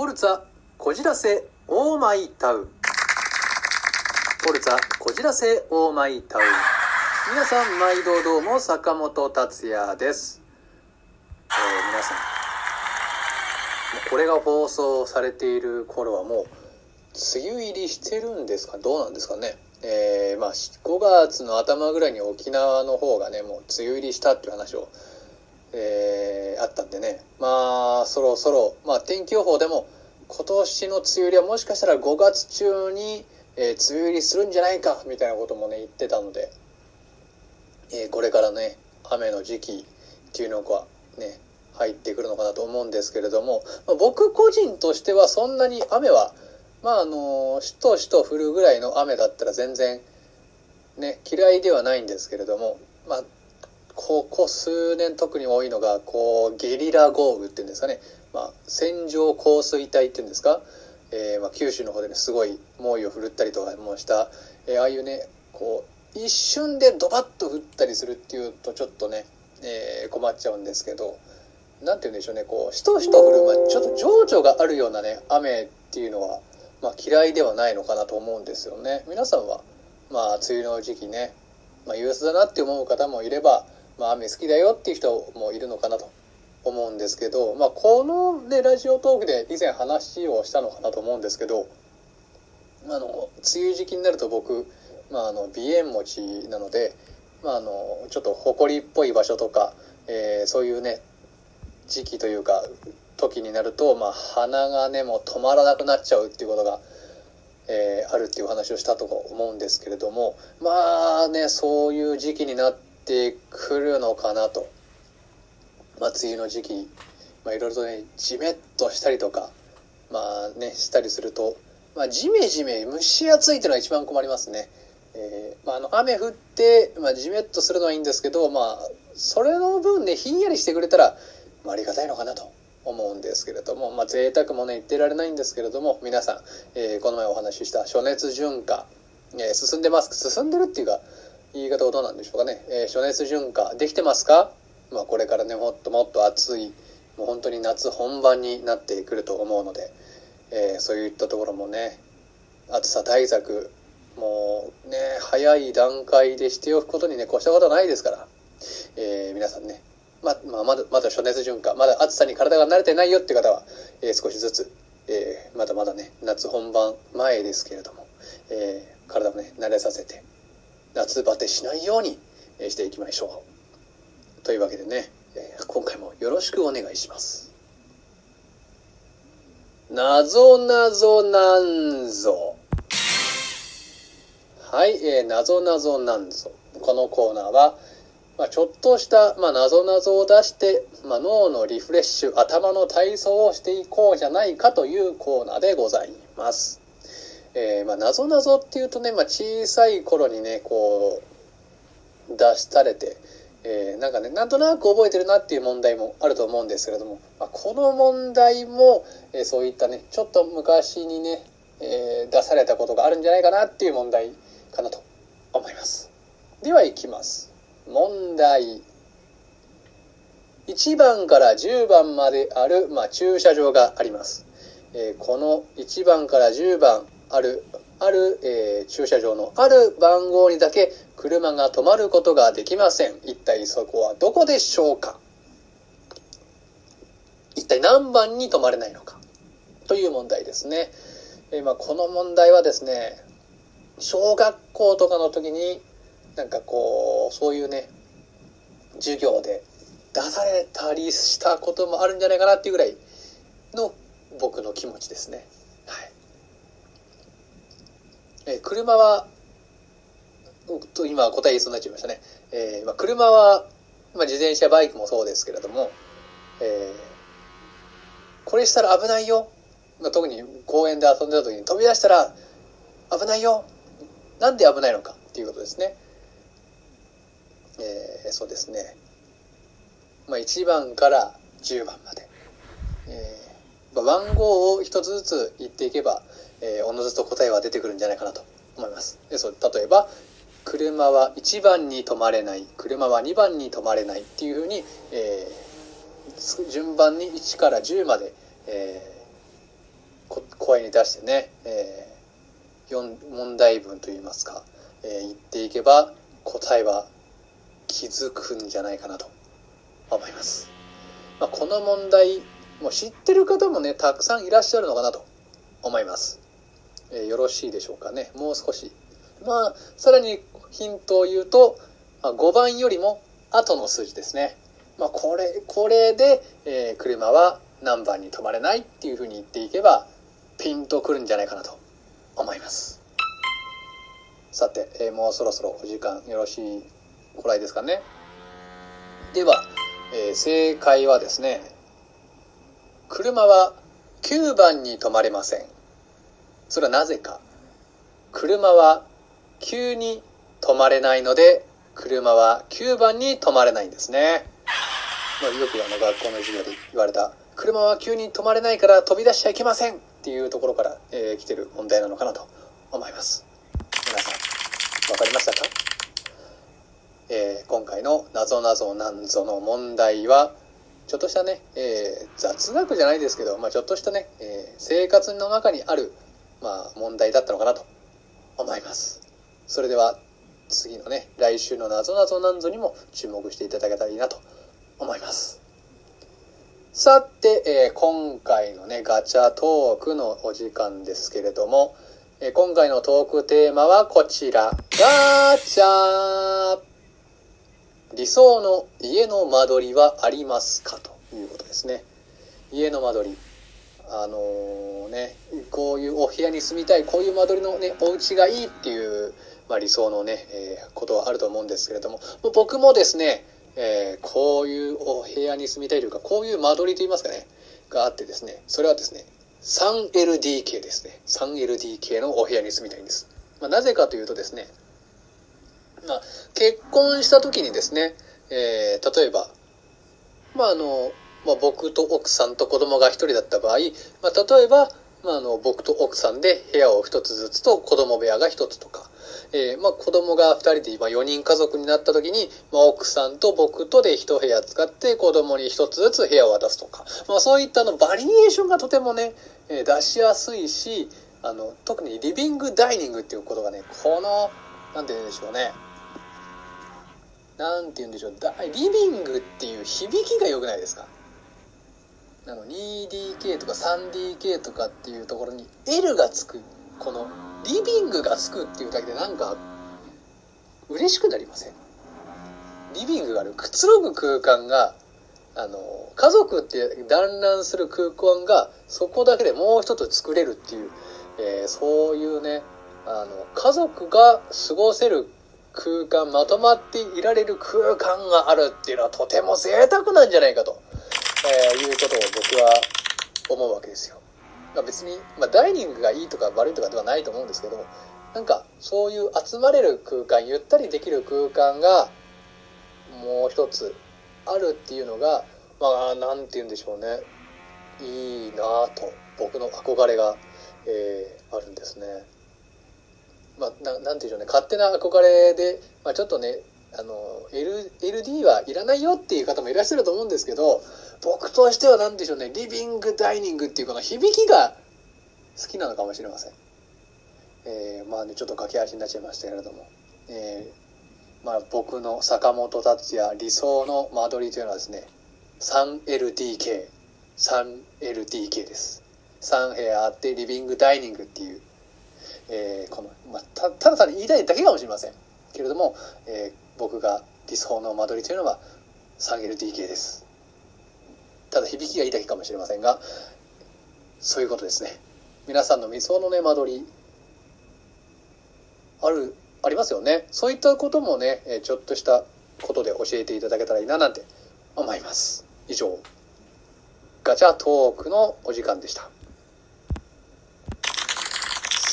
フォルツァこじらせオーマイタウン。フォルツァこじらせオーマイタウン。皆さん毎度どうも坂本達也です、えー皆さん。これが放送されている頃はもう梅雨入りしてるんですか？どうなんですかね？えーまあ5月の頭ぐらいに沖縄の方がねもう梅雨入りしたっていう話をえーあったんでね。まあそろそろ、まあ、天気予報でも今年の梅雨入りはもしかしたら5月中に、えー梅雨入りするんじゃないかみたいなこともね言ってたので、えーこれからね雨の時期っていうのがね入ってくるのかなと思うんですけれども、まあ僕個人としてはそんなに雨はまああのしとしと降るぐらいの雨だったら全然ね嫌いではないんですけれども。まあここ数年特に多いのがこうゲリラ豪雨っていうんですかね、まあ、線状降水帯っていうんですか、えーまあ、九州の方でねすごい猛威を振るったりとかもした、えーああいうねこう一瞬でドバッと降ったりするっていうとちょっとね、えー困っちゃうんですけど。なんて言うんでしょうねこうしとしと降る、まあ、ちょっと情緒があるようなね雨っていうのは、まあ、嫌いではないのかなと思うんですよね。皆さんはまあ梅雨の時期ね、まあ、憂鬱だなって思う方もいればまあ、雨好きだよっていう人もいるのかなと思うんですけど、まあ、この、ね、ラジオトークで以前話をしたのかなと思うんですけどあの梅雨時期になると僕、まあ、あの鼻炎持ちなので、まあ、あのちょっと埃っぽい場所とか、えーそういうね時期というか時になると、まあ、鼻がねもう止まらなくなっちゃうっていうことが、えーあるっていう話をしたと思うんですけれどもまあねそういう時期になっててくるのかなと、まあ、梅雨の時期、まあ、いろいろとねじめっとしたりとかまあねしたりすると、まあ、ジメジメ蒸し暑いっていうのが一番困りますね。えーまあ、あの雨降って、まあ、じめっとするのはいいんですけど、まあ、それの分ねひんやりしてくれたら、まあ、ありがたいのかなと。思うんですけれども、まあ、贅沢もね言ってられないんですけれども皆さん、えーこの前お話しした暑熱順化、えー進んでます。進んでるっていうか言い方はどうなんでしょうかね、えー暑熱順化できてますか、まあ、これからねもっともっと暑いもう本当に夏本番になってくると思うので、えーそういったところもね暑さ対策もうね早い段階でしておくことにね越したことはないですから、えー皆さんねままあ、まだまだ暑熱順化まだ暑さに体が慣れてないよって方は、え少しずつ、えーまだまだね夏本番前ですけれども、え体をね慣れさせて夏バテしないようにしていきましょう。というわけでね、今回もよろしくお願いします。なぞなぞなんぞ。はい、えー、なぞなぞなんぞ。このコーナーはまあ、ちょっとした、まあ、謎々を出して、まあ、脳のリフレッシュ頭の体操をしていこうじゃないかというコーナーでございます。えーまあ、謎々っていうとね、まあ、小さい頃にねこう出しされて、えーなんかねなんとなく覚えてるなっていう問題もあると思うんですけれども、まあ、この問題も、えーそういったねちょっと昔にね、えー出されたことがあるんじゃないかなっていう問題かなと思います。ではいきます。問題1番から10番まである、まあ、駐車場があります、えーこの1番から10番あるある、えー駐車場のある番号にだけ車が止まることができません。一体そこはどこでしょうか？一体何番に止まれないのか？という問題ですね、えーまあ、この問題はですね小学校とかの時になんかこうそういうね授業で出されたりしたこともあるんじゃないかなっていうぐらいの僕の気持ちですね。えー車はと今答え言いそうになっちゃいましたね。えーまあ、車は、まあ、自転車バイクもそうですけれども、えーこれしたら危ないよ。まあ特に公園で遊んでた時に飛び出したら危ないよ。なんで危ないのか？っていうことですね。えーそうですね。まあ、1番から10番まで。番号を一つずつ言っていけば、えーおのずと答えは出てくるんじゃないかなと思います。でそう例えば、車は1番に止まれない、車は2番に止まれないっていうふうに、えー順番に1から10まで、えー声に出してね、えー、問題文といいますか、えー、言っていけば答えは気づくんじゃないかなと思います。まあ、この問題もう知ってる方もねたくさんいらっしゃるのかなと思います。えー、よろしいでしょうかねもう少し。まあさらにヒントを言うと、まあ、5番よりも後の数字ですね。まあ、これこれで、えー、車は何番に止まれないっていうふうに言っていけばピンとくるんじゃないかなと思います。さて、えー、もうそろそろお時間よろしいくらいですかね。では、えー、正解はですね、車は9番に止まれません。それはなぜか。車は急に止まれないので、車は9番に止まれないんですね。まあ、よくあの学校の授業で言われた、車は急に止まれないから飛び出しちゃいけませんっていうところから、えー、来てる問題なのかなと思います。皆さん、わかりましたか？えー、今回のなぞなぞなんぞの問題は、ちょっとしたね、えー、雑学じゃないですけど、まあ、ちょっとしたね、えー、生活の中にある、まあ、問題だったのかなと思います。それでは、次のね、来週のなぞなぞなんぞにも注目していただけたらいいなと思います。さて、えー、今回のね、ガチャトークのお時間ですけれども、えー、今回のトークテーマはこちら。ガチャ理想の家の間取りはありますか？ということですね。家の間取り。あのー、ね、こういうお部屋に住みたい、こういう間取りのね、お家がいいっていう、まあ、理想のね、えー、ことはあると思うんですけれども、僕もですね、えー、こういうお部屋に住みたいというか、こういう間取りといいますかね、があってですね、それはですね、3LDK ですね。3LDK のお部屋に住みたいんです。まあ、なぜかというとですね、まあ、結婚した時にですね、えー、例えば、まあ、あの、まあ、僕と奥さんと子供が一人だった場合、まあ、例えば、まあ、あの、僕と奥さんで部屋を一つずつと子供部屋が一つとか、えー、まあ、子供が2人で今4人家族になった時に、まあ、奥さんと僕とで1部屋使って子供に1つずつ部屋を渡すとか、まあ、そういったのバリエーションがとてもね、えー、出しやすいしあの特にリビングダイニングっていうことがねこの何て言うんでしょうね。何て言うんでしょう。リビングっていう響きが良くないですか？あの 2DK とか 3DK とかっていうところに L がつくこのリビングがつくっていうだけでなんか嬉しくなりません？リビングがあるくつろぐ空間があの家族って団らんする空間がそこだけでもう一つ作れるっていう、えー、そういうねあの家族が過ごせる空間まとまっていられる空間があるっていうのはとても贅沢なんじゃないかと、えー、いうことを僕は思うわけですよ。まあ、別に、まあ、ダイニングがいいとか悪いとかではないと思うんですけどなんかそういう集まれる空間ゆったりできる空間がもう一つあるっていうのがまあ何て言うんでしょうねいいなぁと僕の憧れが、えー、あるんですね。まあ、ななんて言うんでしょうね。勝手な憧れで、まあ、ちょっとねあの L LD はいらないよっていう方もいらっしゃると思うんですけど僕としては何でしょうね。リビングダイニングっていうこの響きが好きなのかもしれません、えー、まあねちょっと駆け足になっちゃいましたけれども、えー、まあ、僕の坂本達也理想の間取りというのはですね 3LDK3LDK です。3部屋あってリビングダイニングっていう、えー、この、まあ、たただ単に言いたいだけかもしれませんけれども、えー、僕が理想の間取りというのは 3LDK です。ただ響きがいいだけかもしれませんがそういうことですね。皆さんの理想のね間取りあるありますよね。そういったこともねちょっとしたことで教えていただけたらいいななんて思います。以上ガチャトークのお時間でした。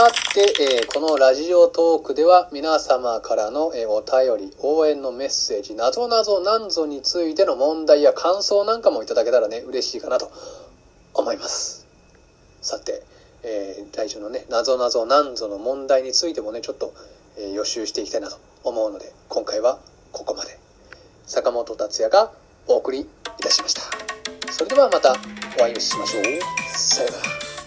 さて、えー、このラジオトークでは皆様からの、えー、お便り、応援のメッセージ、なぞなぞなんぞについての問題や感想なんかもいただけたらね、嬉しいかなと思います。さて、えー、来週のね、なぞなぞなんぞの問題についてもね、ちょっと、えー、予習していきたいなと思うので、今回はここまで。坂本達也がお送りいたしました。それではまたお会いしましょう。さよなら。